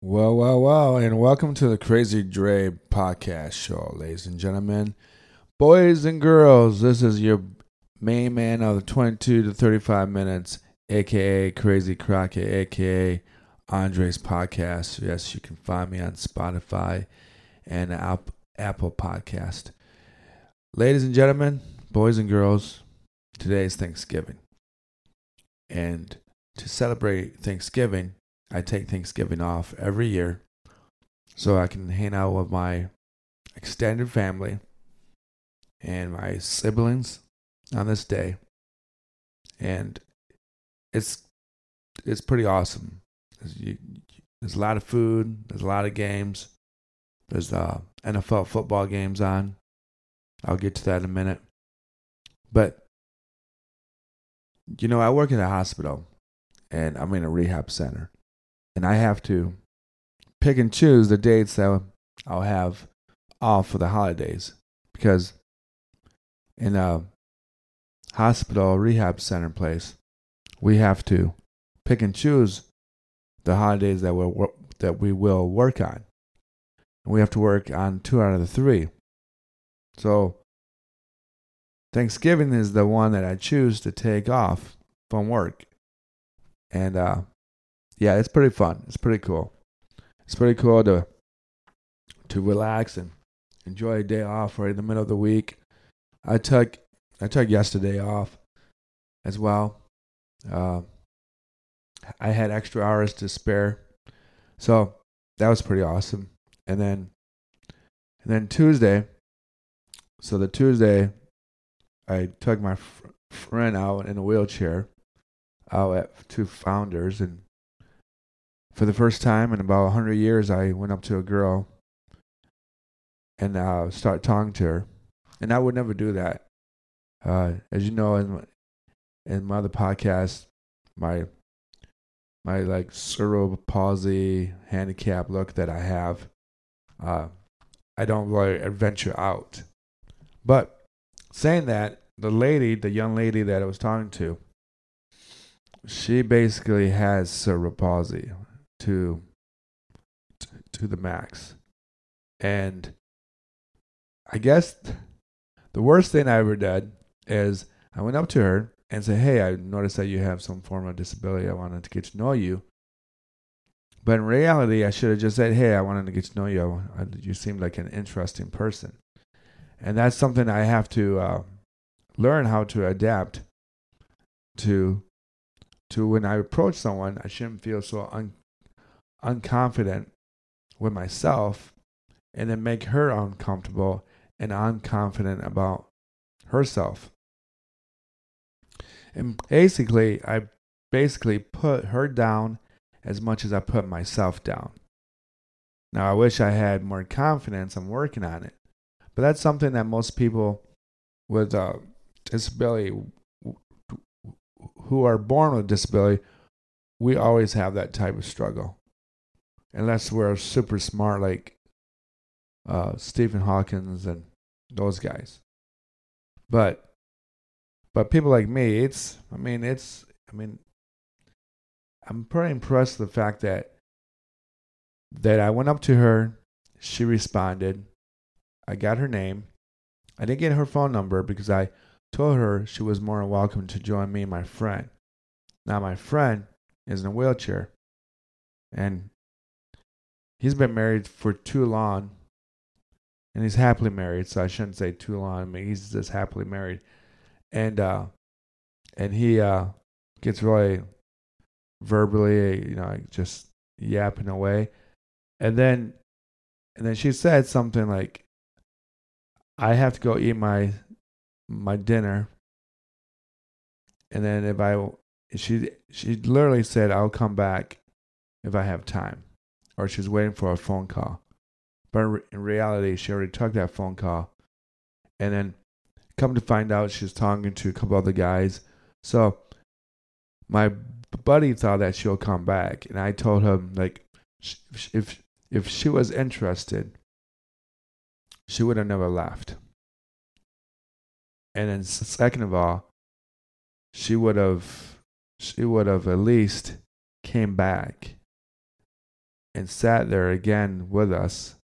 Well, well, well, and welcome to the Crazy Dre podcast show, ladies and gentlemen, boys and girls. This is your main man of the 22 to 35 minutes, aka Crazy Crockett, aka Andre's podcast. Yes, you can find me on Spotify and Apple Podcast. Ladies and gentlemen, boys and girls, today is Thanksgiving. And to celebrate Thanksgiving, I take Thanksgiving off every year so I can hang out with my extended family and my siblings on this day. And it's it's pretty awesome. There's a lot of food, there's a lot of games. There's uh, NFL football games on. I'll get to that in a minute. But you know, I work in a hospital and I'm in a rehab center and I have to pick and choose the dates that I'll have off for the holidays because in a hospital rehab center place, we have to pick and choose the holidays that we that we will work on. And we have to work on two out of the three. So Thanksgiving is the one that I choose to take off from work. And uh, yeah, it's pretty fun. It's pretty cool. It's pretty cool to to relax and enjoy a day off right in the middle of the week. I took I took yesterday off as well. Uh, I had extra hours to spare, so that was pretty awesome. And then and then Tuesday, so the Tuesday, I took my fr- friend out in a wheelchair out at two founders and for the first time in about 100 years, I went up to a girl and uh, talking to her. And I would never do that. Uh, as you know, in in my other podcast, my my like cerebral palsy handicap look that I have, uh, I don't really venture out. But saying that, the lady, the young lady that I was talking to, she basically has cerebral palsy to to the max. And I guess the worst thing I ever did is I went up to her and said, Hey, I noticed that you have some form of disability. I wanted to get to know you. But in reality, I should have just said, Hey, I wanted to get to know you. You seem like an interesting person. And that's something I have to uh, learn how to adapt to. To when I approach someone, I shouldn't feel so un- unconfident with myself and then make her uncomfortable and unconfident about herself. And basically, I basically put her down as much as I put myself down. Now, I wish I had more confidence. I'm working on it. But that's something that most people with a uh, disability who are born with disability, we always have that type of struggle unless we're super smart like uh, Stephen Hawkins and those guys. But but people like me, it's I mean it's I mean I'm pretty impressed with the fact that that I went up to her, she responded, I got her name. I didn't get her phone number because I told her she was more than welcome to join me and my friend. Now my friend is in a wheelchair and he's been married for too long, and he's happily married. So I shouldn't say too long. I mean, he's just happily married, and uh, and he uh gets really verbally, you know, just yapping away, and then and then she said something like, "I have to go eat my my dinner." And then if I she she literally said I'll come back if I have time or she's waiting for a phone call. But in reality, she already took that phone call. And then come to find out, she's talking to a couple other guys. So my buddy thought that she'll come back. And I told him, like, if, if she was interested, she would have never left. And then second of all, she would have she would have at least came back and sat there again with us,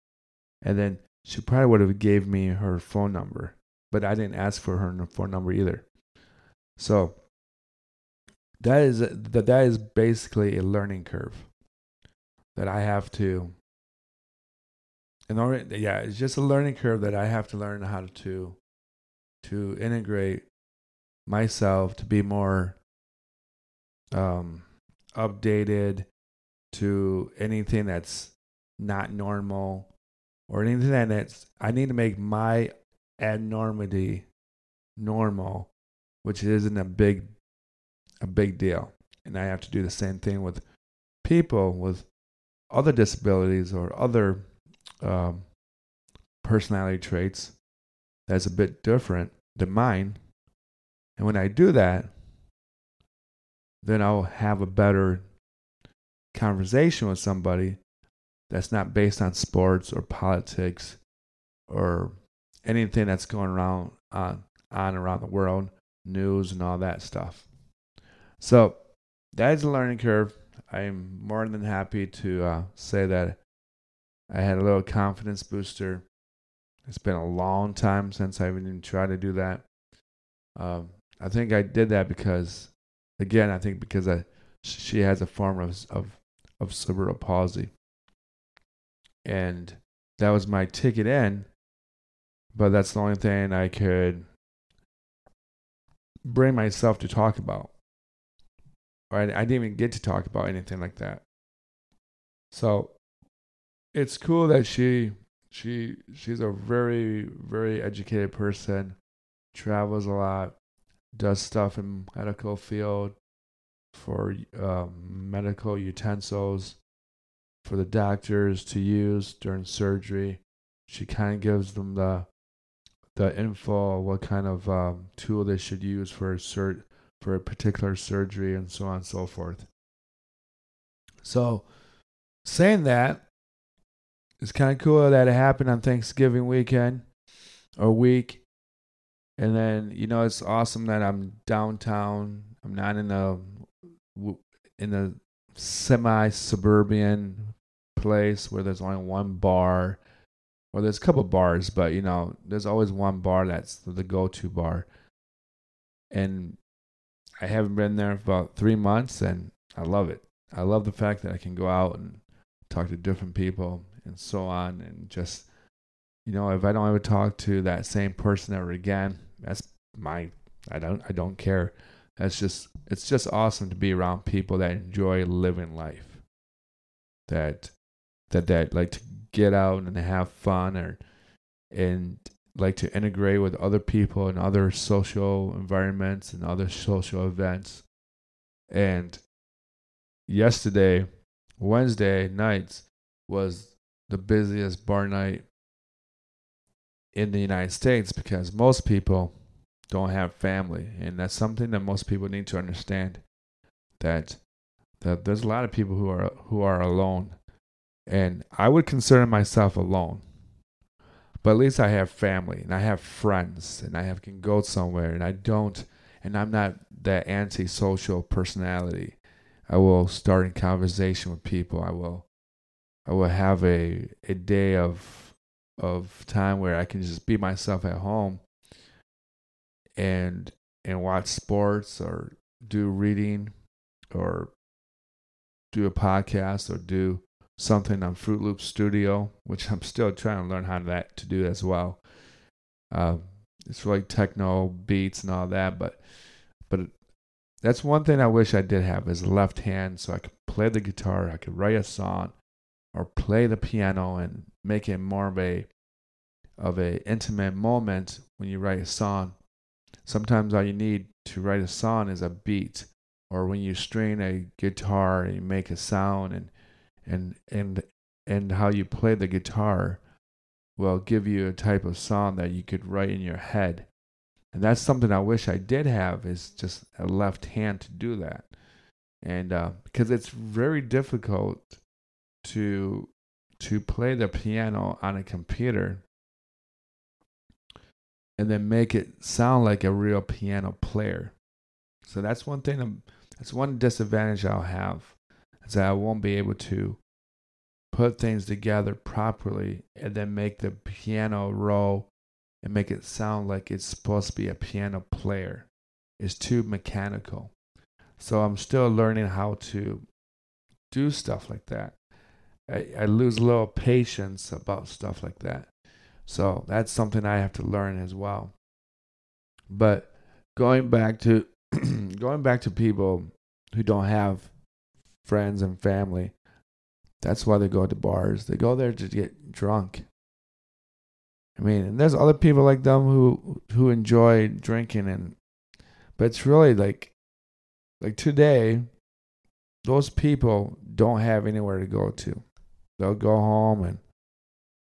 and then she probably would have gave me her phone number, but I didn't ask for her phone number either. So that is that that is basically a learning curve that I have to in order yeah, it's just a learning curve that I have to learn how to to integrate myself to be more um updated to anything that's not normal or anything that's I need to make my abnormity normal, which isn't a big a big deal. And I have to do the same thing with people with other disabilities or other um, personality traits that's a bit different than mine. And when I do that, then I'll have a better conversation with somebody that's not based on sports or politics or anything that's going around on on around the world, news and all that stuff. So that is a learning curve. I'm more than happy to uh, say that I had a little confidence booster. It's been a long time since I've even tried to do that. Um, I think I did that because, again, I think because I, she has a form of of of cerebral palsy, and that was my ticket in. But that's the only thing I could bring myself to talk about. I, I didn't even get to talk about anything like that. So it's cool that she she she's a very very educated person, travels a lot, does stuff in medical field for um, medical utensils for the doctors to use during surgery. She kind of gives them the the info what kind of um, tool they should use for a sur- for a particular surgery and so on and so forth. So, saying that, it's kind of cool that it happened on Thanksgiving weekend or week. And then, you know, it's awesome that I'm downtown. I'm not in a in a semi suburban place where there's only one bar. Well, there's a couple bars, but you know, there's always one bar that's the go-to bar. And I haven't been there for about three months, and I love it. I love the fact that I can go out and talk to different people and so on, and just you know, if I don't ever talk to that same person ever again, that's my I don't I don't care. That's just it's just awesome to be around people that enjoy living life. That that that like to get out and have fun or and like to integrate with other people and other social environments and other social events. And yesterday, Wednesday nights was the busiest bar night in the United States because most people don't have family and that's something that most people need to understand that that there's a lot of people who are who are alone and I would consider myself alone but at least I have family and I have friends and I have can go somewhere and I don't and I'm not that antisocial personality. I will start in conversation with people. I will I will have a a day of of time where I can just be myself at home and and watch sports or do reading or do a podcast or do something on Fruit Loop Studio, which I'm still trying to learn how to that to do as well. Uh, it's like techno beats and all that, but but that's one thing I wish I did have is left hand, so I could play the guitar, I could write a song, or play the piano and make it more of a of a intimate moment when you write a song. Sometimes all you need to write a song is a beat, or when you string a guitar and you make a sound and and and and how you play the guitar will give you a type of song that you could write in your head. And that's something I wish I did have is just a left hand to do that. And uh, because it's very difficult to to play the piano on a computer and then make it sound like a real piano player. So that's one thing. That's one disadvantage I'll have is that I won't be able to put things together properly and then make the piano roll and make it sound like it's supposed to be a piano player is too mechanical. So I'm still learning how to do stuff like that. I, I lose a little patience about stuff like that. So that's something I have to learn as well. But going back to going back to people who don't have friends and family, that's why they go to bars. They go there to get drunk. I mean, and there's other people like them who who enjoy drinking and but it's really like like today those people don't have anywhere to go to. They'll go home and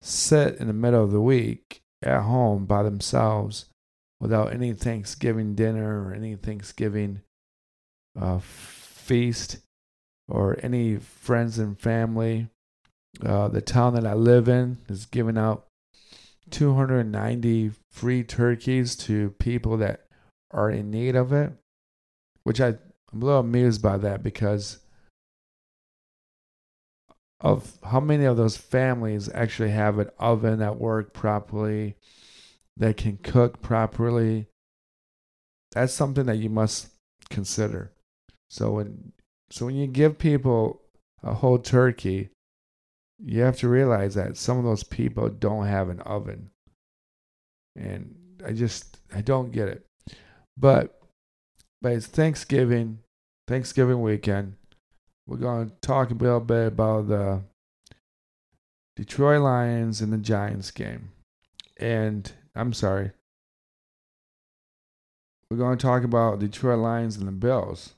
sit in the middle of the week at home by themselves without any Thanksgiving dinner or any Thanksgiving uh, feast or any friends and family. Uh, the town that I live in is giving out 290 free turkeys to people that are in need of it, which I, I'm a little amused by that because of how many of those families actually have an oven that work properly, that can cook properly. That's something that you must consider. So when so when you give people a whole turkey, you have to realize that some of those people don't have an oven. And I just I don't get it. But but it's Thanksgiving, Thanksgiving weekend. We're going to talk a little bit about the Detroit Lions and the Giants game. And I'm sorry. We're going to talk about Detroit Lions and the Bills.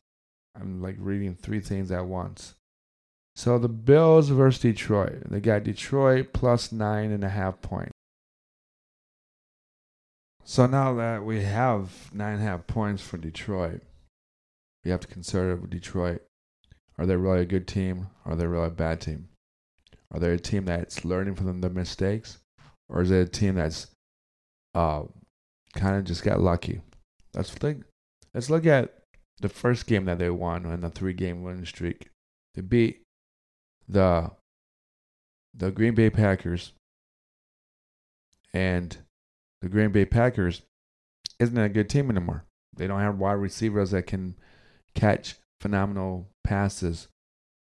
I'm like reading three things at once. So the Bills versus Detroit. They got Detroit plus nine and a half points. So now that we have nine and a half points for Detroit, we have to consider Detroit. Are they really a good team? Are they really a bad team? Are they a team that's learning from their mistakes? Or is it a team that's uh, kind of just got lucky? Let's think. Let's look at the first game that they won in the three game winning streak. They beat the the Green Bay Packers. And the Green Bay Packers isn't a good team anymore. They don't have wide receivers that can catch phenomenal passes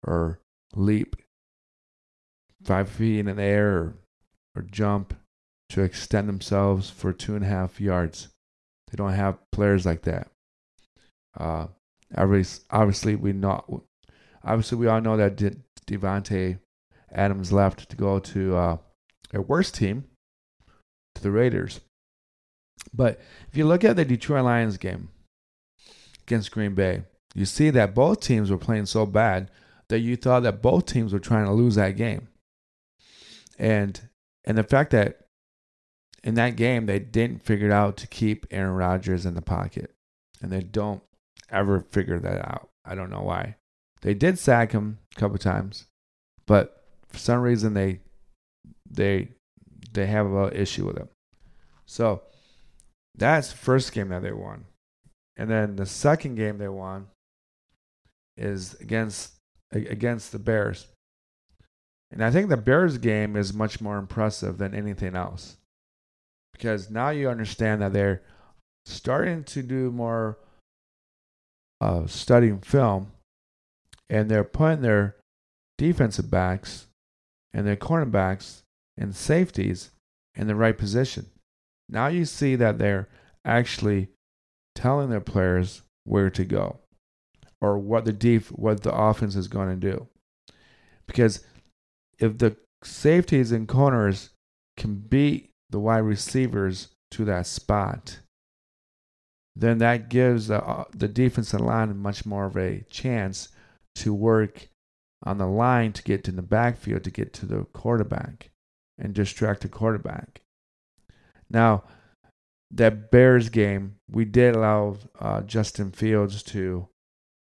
or leap five feet in the air or, or jump to extend themselves for two and a half yards. They don't have players like that. Uh, obviously, we know. Obviously, we all know that De- Davante Adams left to go to uh, a worse team, to the Raiders. But if you look at the Detroit Lions game against Green Bay, you see that both teams were playing so bad that you thought that both teams were trying to lose that game. And and the fact that in that game they didn't figure out to keep Aaron Rodgers in the pocket. And they don't ever figure that out. I don't know why. They did sack him a couple times, but for some reason they they they have a issue with him. So that's the first game that they won. And then the second game they won is against against the Bears. And I think the Bears game is much more impressive than anything else. Because now you understand that they're starting to do more uh, studying film and they're putting their defensive backs and their cornerbacks and safeties in the right position. Now you see that they're actually telling their players where to go or what the def- what the offense is going to do. Because if the safeties and corners can beat the wide receivers to that spot, then that gives the, uh, the defensive line much more of a chance to work on the line to get to the backfield to get to the quarterback and distract the quarterback. Now, that Bears game, we did allow uh, Justin Fields to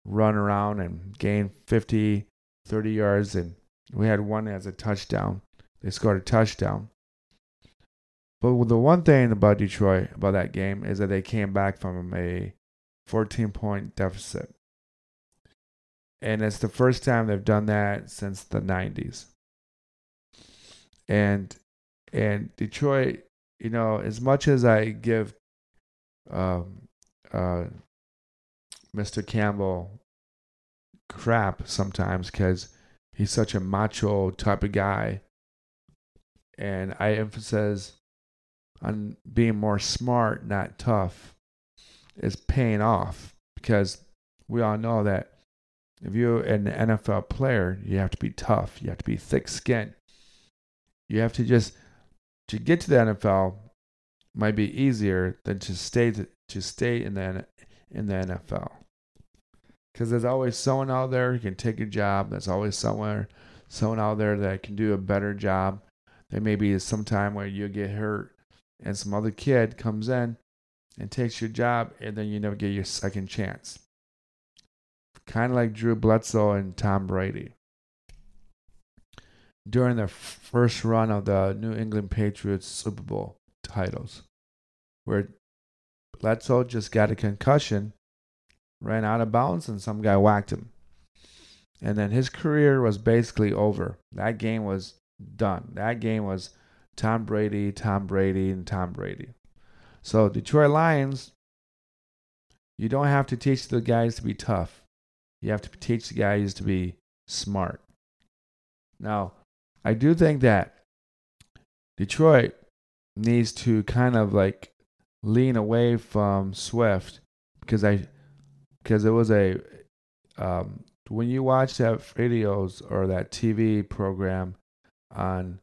run around and gain 50, 30 yards, and we had one as a touchdown. They scored a touchdown. But the one thing about Detroit, about that game, is that they came back from a 14 point deficit. And it's the first time they've done that since the 90s. and and Detroit, you know, as much as I give um, uh, Mr. Campbell crap sometimes because he's such a macho type of guy, and I emphasize on being more smart, not tough, is paying off because we all know that if you're an NFL player, you have to be tough. You have to be thick skinned. You have to just to get to the NFL might be easier than to stay to, to stay in the in the NFL. Because there's always someone out there who can take a job. There's always somewhere someone out there that can do a better job. There may be some time where you get hurt and some other kid comes in and takes your job and then you never get your second chance. Kind of like Drew Bledsoe and Tom Brady during the first run of the New England Patriots Super Bowl titles, where Bledsoe just got a concussion, ran out of bounds, and some guy whacked him. And then his career was basically over. That game was done. That game was Tom Brady, Tom Brady, and Tom Brady. So, Detroit Lions, you don't have to teach the guys to be tough. You have to teach the guys to be smart. Now, I do think that Detroit needs to kind of like lean away from Swift because I because it was a um, when you watch that videos or that TV program on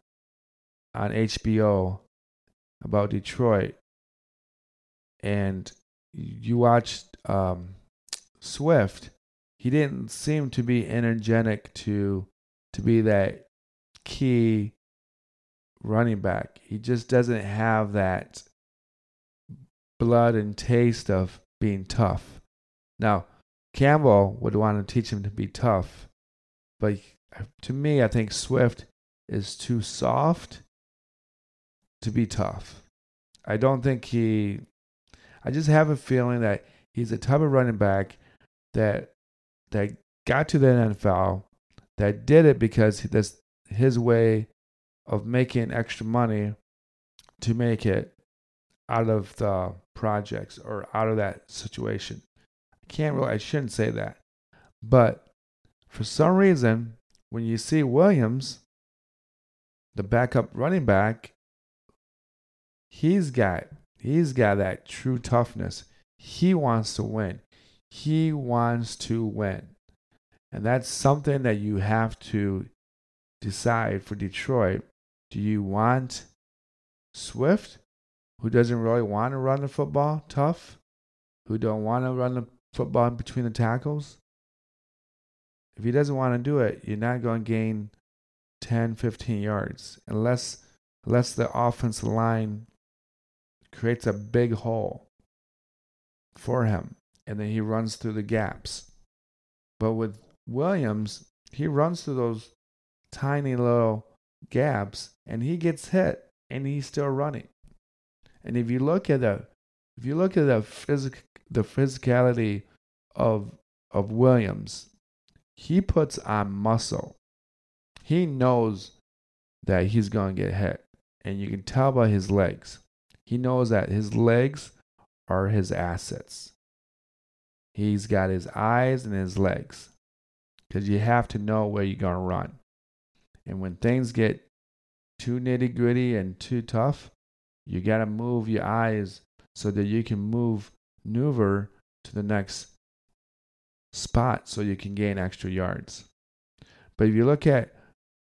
on HBO about Detroit and you watched um, Swift, he didn't seem to be energetic to to be that key running back. He just doesn't have that blood and taste of being tough. Now, Campbell would want to teach him to be tough, but to me, I think Swift is too soft to be tough. I don't think he. I just have a feeling that he's a type of running back that that got to the NFL that did it because that's his way of making extra money to make it out of the projects or out of that situation. Can't really, I shouldn't say that. But for some reason, when you see Williams, the backup running back, he's got he's got that true toughness. He wants to win. He wants to win. And that's something that you have to decide for Detroit do you want Swift, who doesn't really want to run the football tough, who don't want to run the football in between the tackles? If he doesn't want to do it, you're not going to gain 10, 15 yards unless unless the offensive line creates a big hole for him and then he runs through the gaps. But with Williams, he runs through those tiny little gaps and he gets hit and he's still running. And if you look at the if you look at the physic the physicality of of Williams, he puts on muscle. He knows that he's to get hit. And you can tell by his legs. He knows that his legs are his assets. He's got his eyes and his legs. Because you have to know where you're to run. And when things get too nitty gritty and too tough, you got to move your eyes so that you can move maneuver to the next spot so you can gain extra yards. But if you look at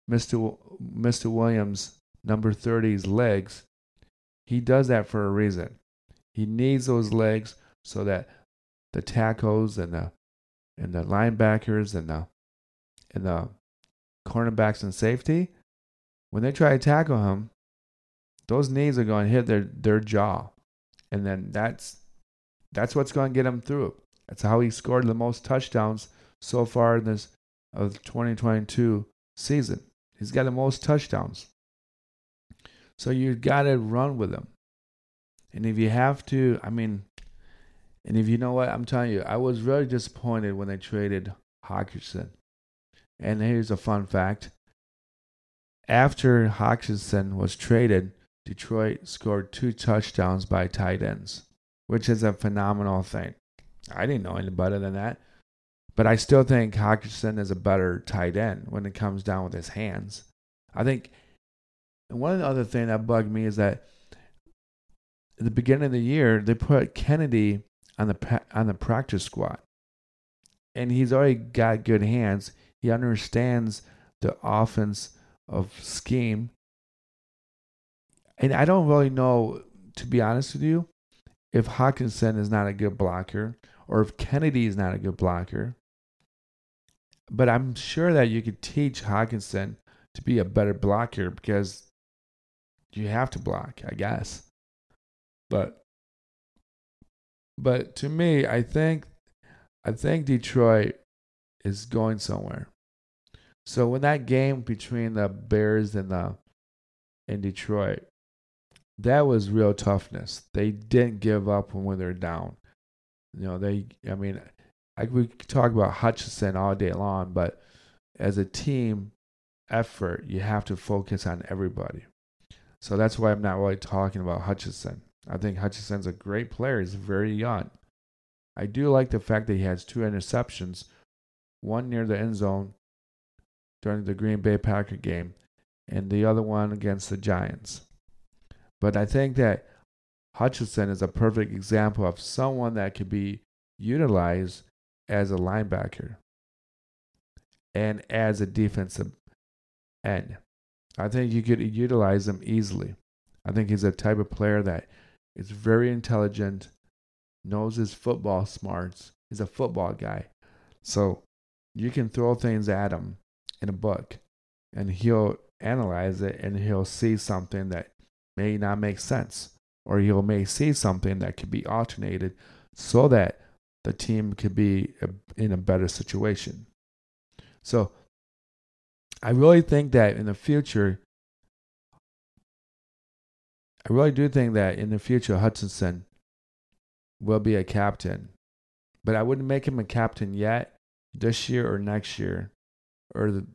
Mr. Mr. Williams, number 30's legs, he does that for a reason. He needs those legs so that the tackles and the and the linebackers and the and the cornerbacks and safety, when they try to tackle him, those knees are going to hit their, their jaw. And then that's that's what's going to get him through. That's how he scored the most touchdowns so far in this of the 2022 season. He's got the most touchdowns. So you got to run with him. And if you have to, I mean, and if you know what, I'm telling you, I was really disappointed when they traded Hockenson. And here's a fun fact after Hockenson was traded, Detroit scored two touchdowns by tight ends, which is a phenomenal thing. I didn't know any better than that. But I still think Hockenson is a better tight end when it comes down with his hands. I think one of the other thing that bugged me is that at the beginning of the year they put Kennedy on the on the practice squad, and he's already got good hands. He understands the offense of scheme, and I don't really know, to be honest with you, if Hockenson is not a good blocker or if Kennedy is not a good blocker. But I'm sure that you could teach Hockenson to be a better blocker because you have to block, I guess. But but to me, I think I think Detroit is going somewhere. So when that game between the Bears and the in Detroit, that was real toughness. They didn't give up when they're down. You know, they I mean, I we could talk about Hutchinson all day long, but as a team effort, you have to focus on everybody. So that's why I'm not really talking about Hutchinson. I think Hutchinson's a great player. He's very young. I do like the fact that he has two interceptions, one near the end zone during the Green Bay Packer game, and the other one against the Giants. But I think that Hutchinson is a perfect example of someone that could be utilized as a linebacker and as a defensive end. I think you could utilize him easily. I think he's a type of player that is very intelligent, knows his football smarts, is a football guy. So you can throw things at him in a book and he'll analyze it and he'll see something that may not make sense. Or he'll may see something that could be alternated so that the team could be in a better situation. So I really think that in the future, I really do think that in the future, Hutchinson will be a captain. But I wouldn't make him a captain yet, this year or next year. Or the,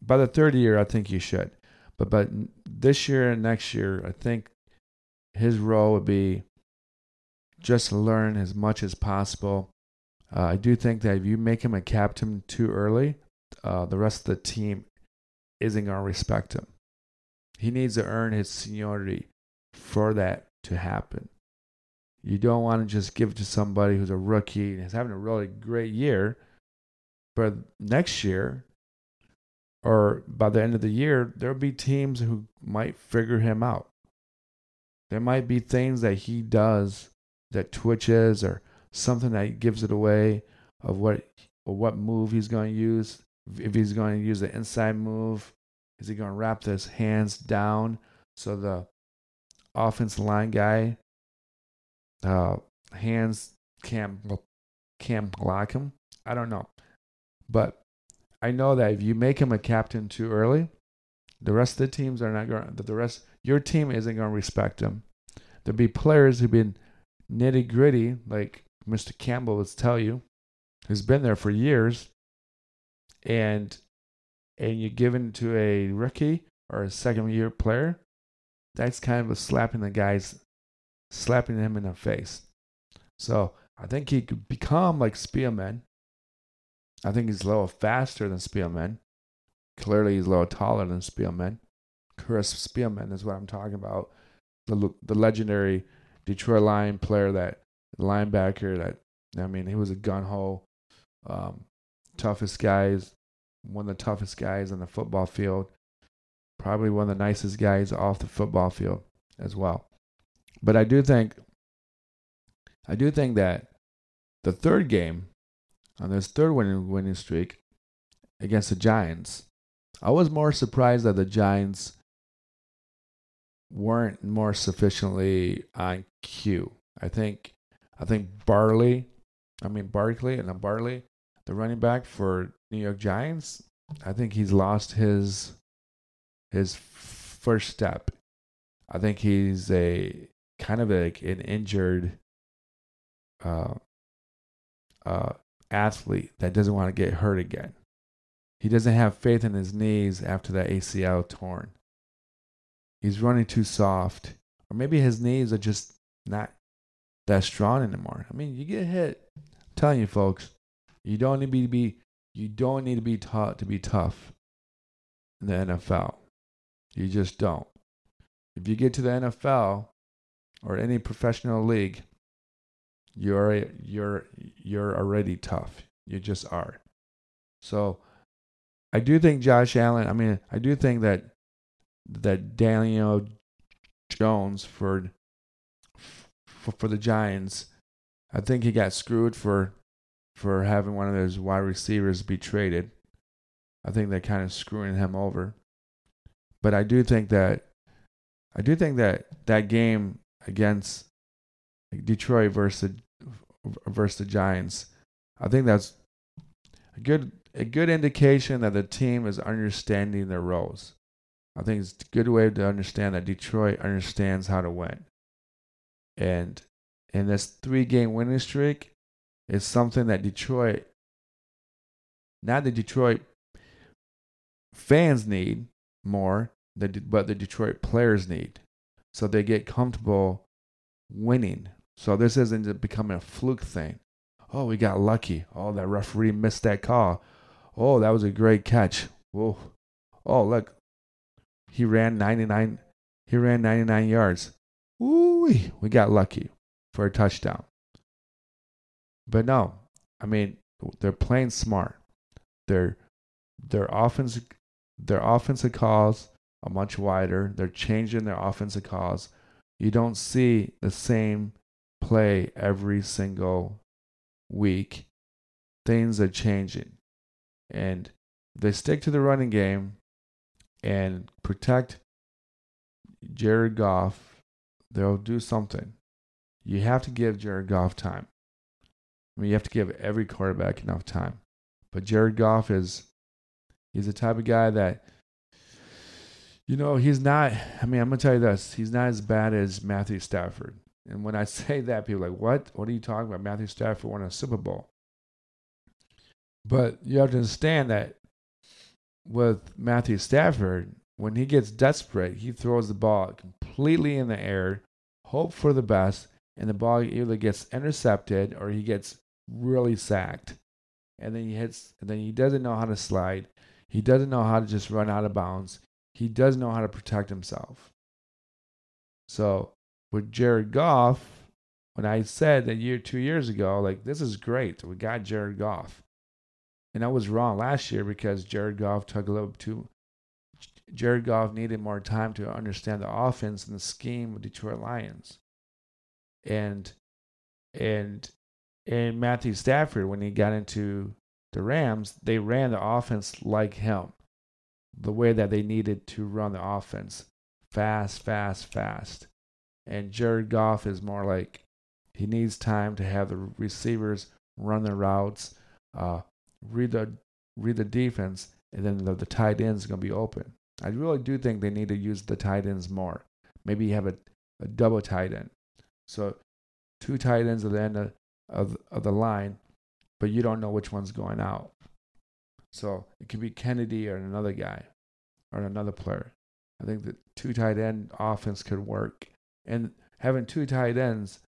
by the third year, I think you should. But, but this year and next year, I think his role would be just learn as much as possible. Uh, I do think that if you make him a captain too early, uh, the rest of the team isn't going to respect him. He needs to earn his seniority for that to happen. You don't want to just give it to somebody who's a rookie and is having a really great year, but next year or by the end of the year, there'll be teams who might figure him out. There might be things that he does that twitches or something that gives it away of what or what move he's going to use if he's going to use the inside move, is he going to wrap his hands down so the offensive line guy uh, hands can't can't block him? I don't know, but I know that if you make him a captain too early, the rest of the teams are not going. That the rest your team isn't going to respect him. There'll be players who've been nitty gritty, like Mr. Campbell would tell you, who's been there for years and and you give it to a rookie or a second year player, that's kind of a slapping the guy's slapping him in the face. So I think he could become like Spielman. I think he's a little faster than Spielman. Clearly, he's a little taller than Spielman. Chris Spielman is what I'm talking about. The the legendary Detroit Lion player that linebacker that I mean he was a gun um, toughest guys one of the toughest guys on the football field, probably one of the nicest guys off the football field as well. But I do think I do think that the third game on this third winning winning streak against the Giants, I was more surprised that the Giants weren't more sufficiently on cue. I think I think Barley, I mean Barkley and then Barley, the running back for New York Giants, I think he's lost his his first step. I think he's a kind of an injured uh, uh, athlete that doesn't want to get hurt again. he doesn't have faith in his knees after that ACL torn. He's running too soft, or maybe his knees are just not that strong anymore. I mean, you get hit. I'm telling you, folks, you don't need to be you don't need to be taught to be tough in the NFL. You just don't. If you get to the NFL or any professional league, you're you're you're already tough. You just are. So I do think Josh Allen, I mean, I do think that that Daniel Jones for for, for the Giants, I think he got screwed for for having one of those wide receivers be traded. I think they're kind of screwing him over. But I do think that I do think that that game against Detroit versus versus the Giants, I think that's a good a good indication that the team is understanding their roles. I think it's a good way to understand that Detroit understands how to win. And in this three game winning streak, it's something that Detroit, not the Detroit fans need more, than but the Detroit players need. So they get comfortable winning. So this isn't becoming a fluke thing. Oh, we got lucky. Oh, that referee missed that call. Oh, that was a great catch. Whoa. Oh, look. He ran 99 he ran 99 yards. Ooh, we got lucky for a touchdown. But no, I mean, they're playing smart. Their their offense their offensive calls are much wider. They're changing their offensive calls. You don't see the same play every single week. Things are changing. And they stick to the running game and protect Jared Goff, they'll do something. You have to give Jared Goff time. I mean, you have to give every quarterback enough time. But Jared Goff is, he's the type of guy that, you know, he's not, I mean, I'm to tell you this, he's not as bad as Matthew Stafford. And when I say that, people are like, what? What are you talking about? Matthew Stafford won a Super Bowl. But you have to understand that with Matthew Stafford, when he gets desperate, he throws the ball completely in the air, hope for the best, and the ball either gets intercepted or he gets really sacked. And then he hits and then he doesn't know how to slide. He doesn't know how to just run out of bounds. He doesn't know how to protect himself. So with Jared Goff, when I said that year two years ago, like this is great. We got Jared Goff. And I was wrong last year because Jared Goff took a little too. Jared Goff needed more time to understand the offense and the scheme of Detroit Lions. And and and Matthew Stafford, when he got into the Rams, they ran the offense like him, the way that they needed to run the offense, fast, fast, fast. And Jared Goff is more like he needs time to have the receivers run their routes, uh, read the read the defense, and then the, the tight ends are going to be open. I really do think they need to use the tight ends more. Maybe have a, a double tight end. So two tight ends at the end of, of, of the line, but you don't know which one's going out. So it could be Kennedy or another guy or another player. I think the two tight end offense could work. And having two tight ends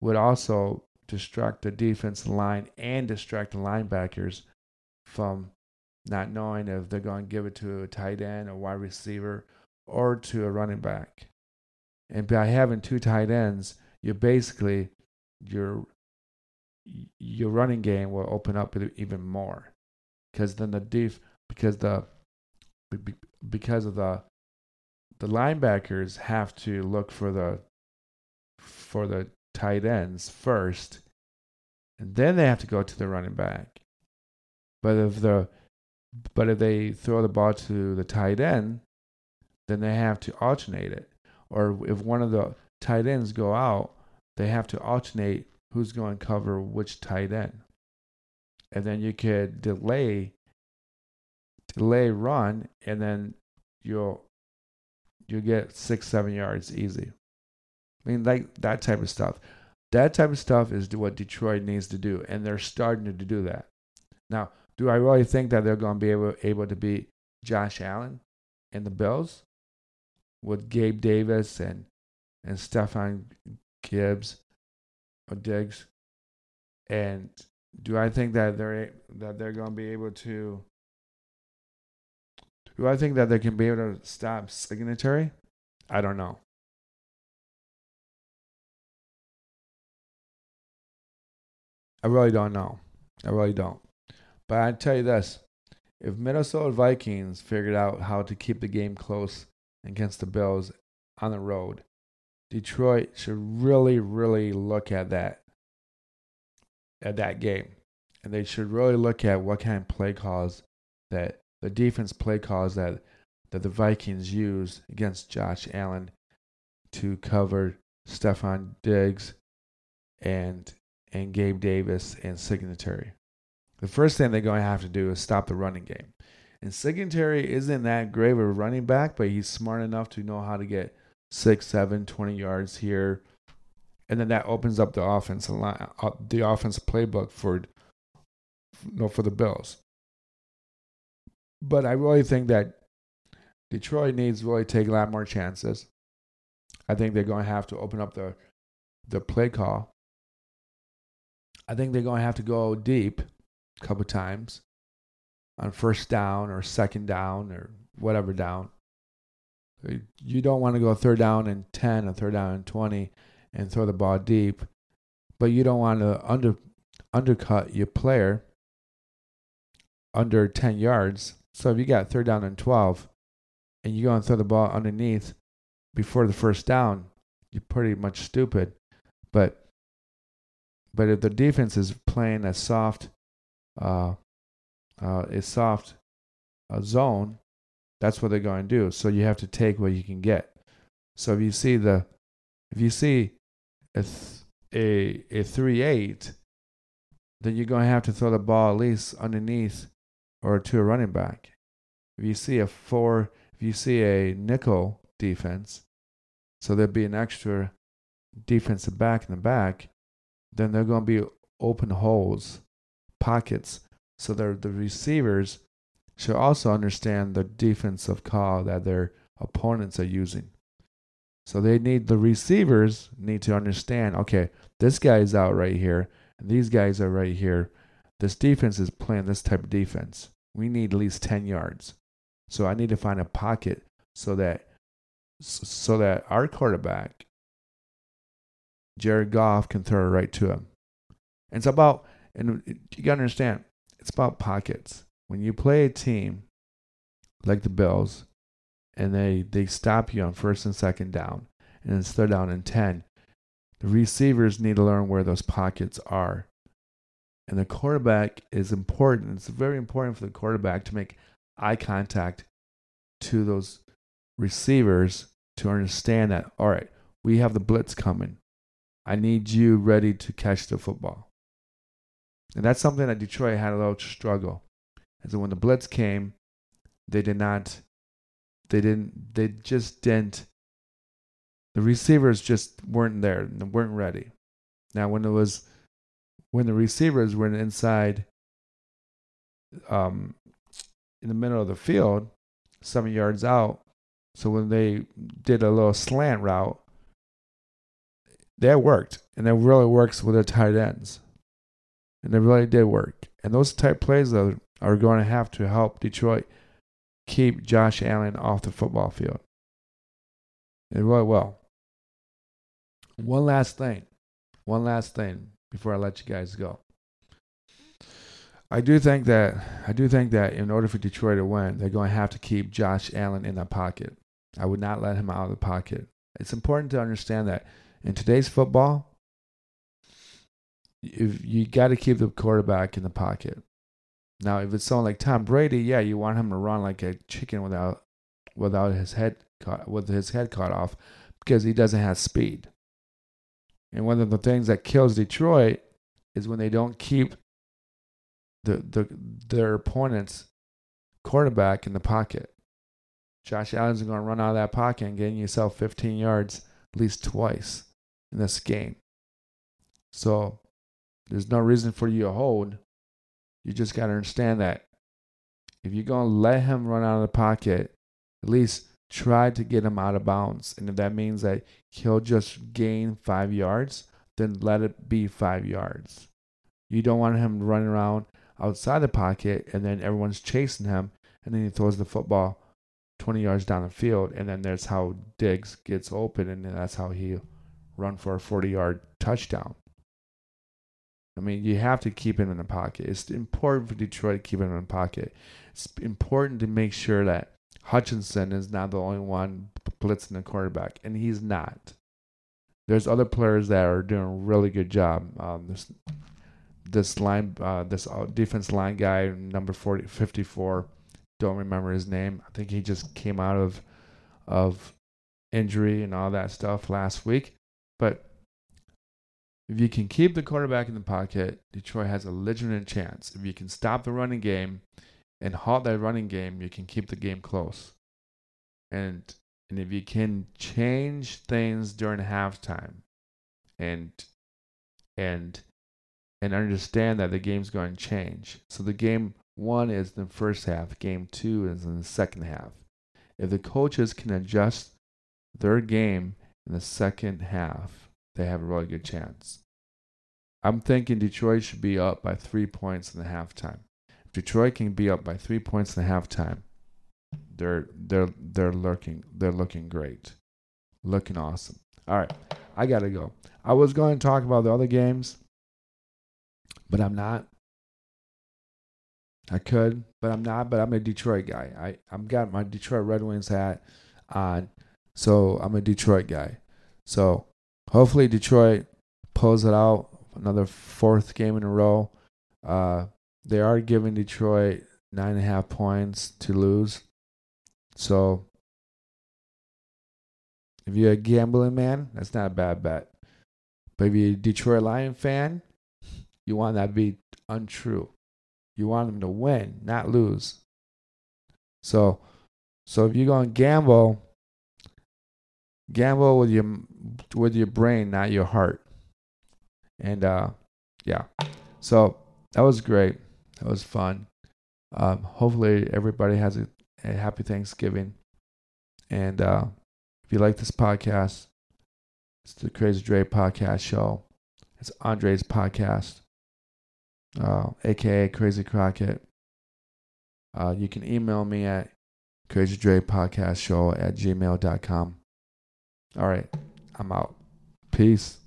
would also distract the defensive line and distract the linebackers from not knowing if they're going to give it to a tight end, a wide receiver, or to a running back. And by having two tight ends, you basically your your running game will open up even more because then the def because the because of the the linebackers have to look for the for the tight ends first, and then they have to go to the running back. But if the but if they throw the ball to the tight end, then they have to alternate it. Or if one of the tight ends go out, they have to alternate who's going to cover which tight end. And then you could delay delay run and then you'll you'll get six, seven yards easy. I mean, like that type of stuff. That type of stuff is what Detroit needs to do, and they're starting to do that. Now, Do I really think that they're going to be able, able to beat Josh Allen and the Bills with Gabe Davis and and Stefon Gibbs or Diggs? And do I think that they're that they're going to be able to? Do I think that they can be able to stop Singletary? I don't know. I really don't know. I really don't. But I tell you this: if Minnesota Vikings figured out how to keep the game close against the Bills on the road, Detroit should really, really look at that at that game, and they should really look at what kind of play calls that the defense play calls that that the Vikings use against Josh Allen to cover Stefon Diggs and and Gabe Davis and Singletary. The first thing they're going to have to do is stop the running game. And Singletary isn't that great of a running back, but he's smart enough to know how to get six, seven, 20 yards here. And then that opens up the offense line, the offense playbook for, you know, for the Bills. But I really think that Detroit needs really take a lot more chances. I think they're going to have to open up the the play call. I think they're going to have to go deep a couple times on first down or second down or whatever down. You don't want to go third down and 10 or third down and 20 and throw the ball deep, but you don't want to under undercut your player under 10 yards. So if you got third down and 12 and you go and throw the ball underneath before the first down, you're pretty much stupid. But but if the defense is playing a soft uh, uh, a soft uh, zone, that's what they're going to do. So you have to take what you can get. So if you see the, if you see a th- a a three eight, then you're going to have to throw the ball at least underneath or to a running back. If you see a four, if you see a nickel defense, so there'd be an extra defensive back in the back, then they're going to be open holes, pockets so the the receivers should also understand the defensive call that their opponents are using. So they need the receivers need to understand, okay, this guy's out right here, and these guys are right here. This defense is playing this type of defense. We need at least 10 yards. So I need to find a pocket so that so that our quarterback Jared Goff can throw it right to him. And it's about and you gotta understand it's about pockets. When you play a team like the Bills and they, they stop you on first and second down and it's third down and 10, the receivers need to learn where those pockets are. And the quarterback is important. It's very important for the quarterback to make eye contact to those receivers to understand that, all right, we have the blitz coming. I need you ready to catch the football. And that's something that Detroit had a little struggle. And so when the blitz came, they did not, they didn't, they just didn't, the receivers just weren't there, and weren't ready. Now, when it was, when the receivers were inside, um, in the middle of the field, seven yards out, so when they did a little slant route, that worked, and it really works with the tight ends and it really did work. And those type plays though are going to have to help Detroit keep Josh Allen off the football field. It really will. One last thing, one last thing before I let you guys go. I do think that I do think that in order for Detroit to win, they're going to have to keep Josh Allen in the pocket. I would not let him out of the pocket. It's important to understand that in today's football, if you got to keep the quarterback in the pocket. Now, if it's someone like Tom Brady, yeah, you want him to run like a chicken without without his head caught with his head cut off because he doesn't have speed. And one of the things that kills Detroit is when they don't keep the, the their opponent's quarterback in the pocket. Josh Allen's going to run out of that pocket and gain yourself 15 yards at least twice in this game. So there's no reason for you to hold you just got to understand that if you're going to let him run out of the pocket, at least try to get him out of bounds. And if that means that he'll just gain five yards, then let it be five yards. You don't want him running around outside the pocket and then everyone's chasing him and then he throws the football 20 yards down the field and then there's how Diggs gets open and that's how he run for a 40 yard touchdown. I mean, you have to keep him in the pocket. It's important for Detroit to keep him in the pocket. It's important to make sure that Hutchinson is not the only one blitzing the quarterback, and he's not. There's other players that are doing a really good job. Um, this this line, uh, this uh, defense line guy, number 40, 54, don't remember his name. I think he just came out of of injury and all that stuff last week. But if you can keep the quarterback in the pocket, Detroit has a legitimate chance. If you can stop the running game and halt that running game, you can keep the game close. And and if you can change things during halftime and and and understand that the game's going to change. So the game one is the first half, game two is in the second half. If the coaches can adjust their game in the second half, they have a really good chance. I'm thinking Detroit should be up by three points in the halftime. Detroit can be up by three points in halftime, they're they're they're looking they're looking great, looking awesome. All right, I gotta go. I was going to talk about the other games, but I'm not. I could, but I'm not. But I'm a Detroit guy. I I'm got my Detroit Red Wings hat on, so I'm a Detroit guy. So hopefully Detroit pulls it out another fourth game in a row. Uh, they are giving Detroit nine and a half points to lose. So if you're a gambling man, that's not a bad bet. But if you're a Detroit Lion fan, you want that to be untrue. You want them to win, not lose. So so if you're to gamble, gamble with your with your brain, not your heart. And uh, yeah, so that was great. That was fun. Um, hopefully, everybody has a, a happy Thanksgiving. And uh, if you like this podcast, it's the Crazy Dre podcast show. It's Andre's podcast, uh, aka Crazy Crockett. Uh, you can email me at Crazy Dre podcast show at gmail.com. All right, I'm out. Peace.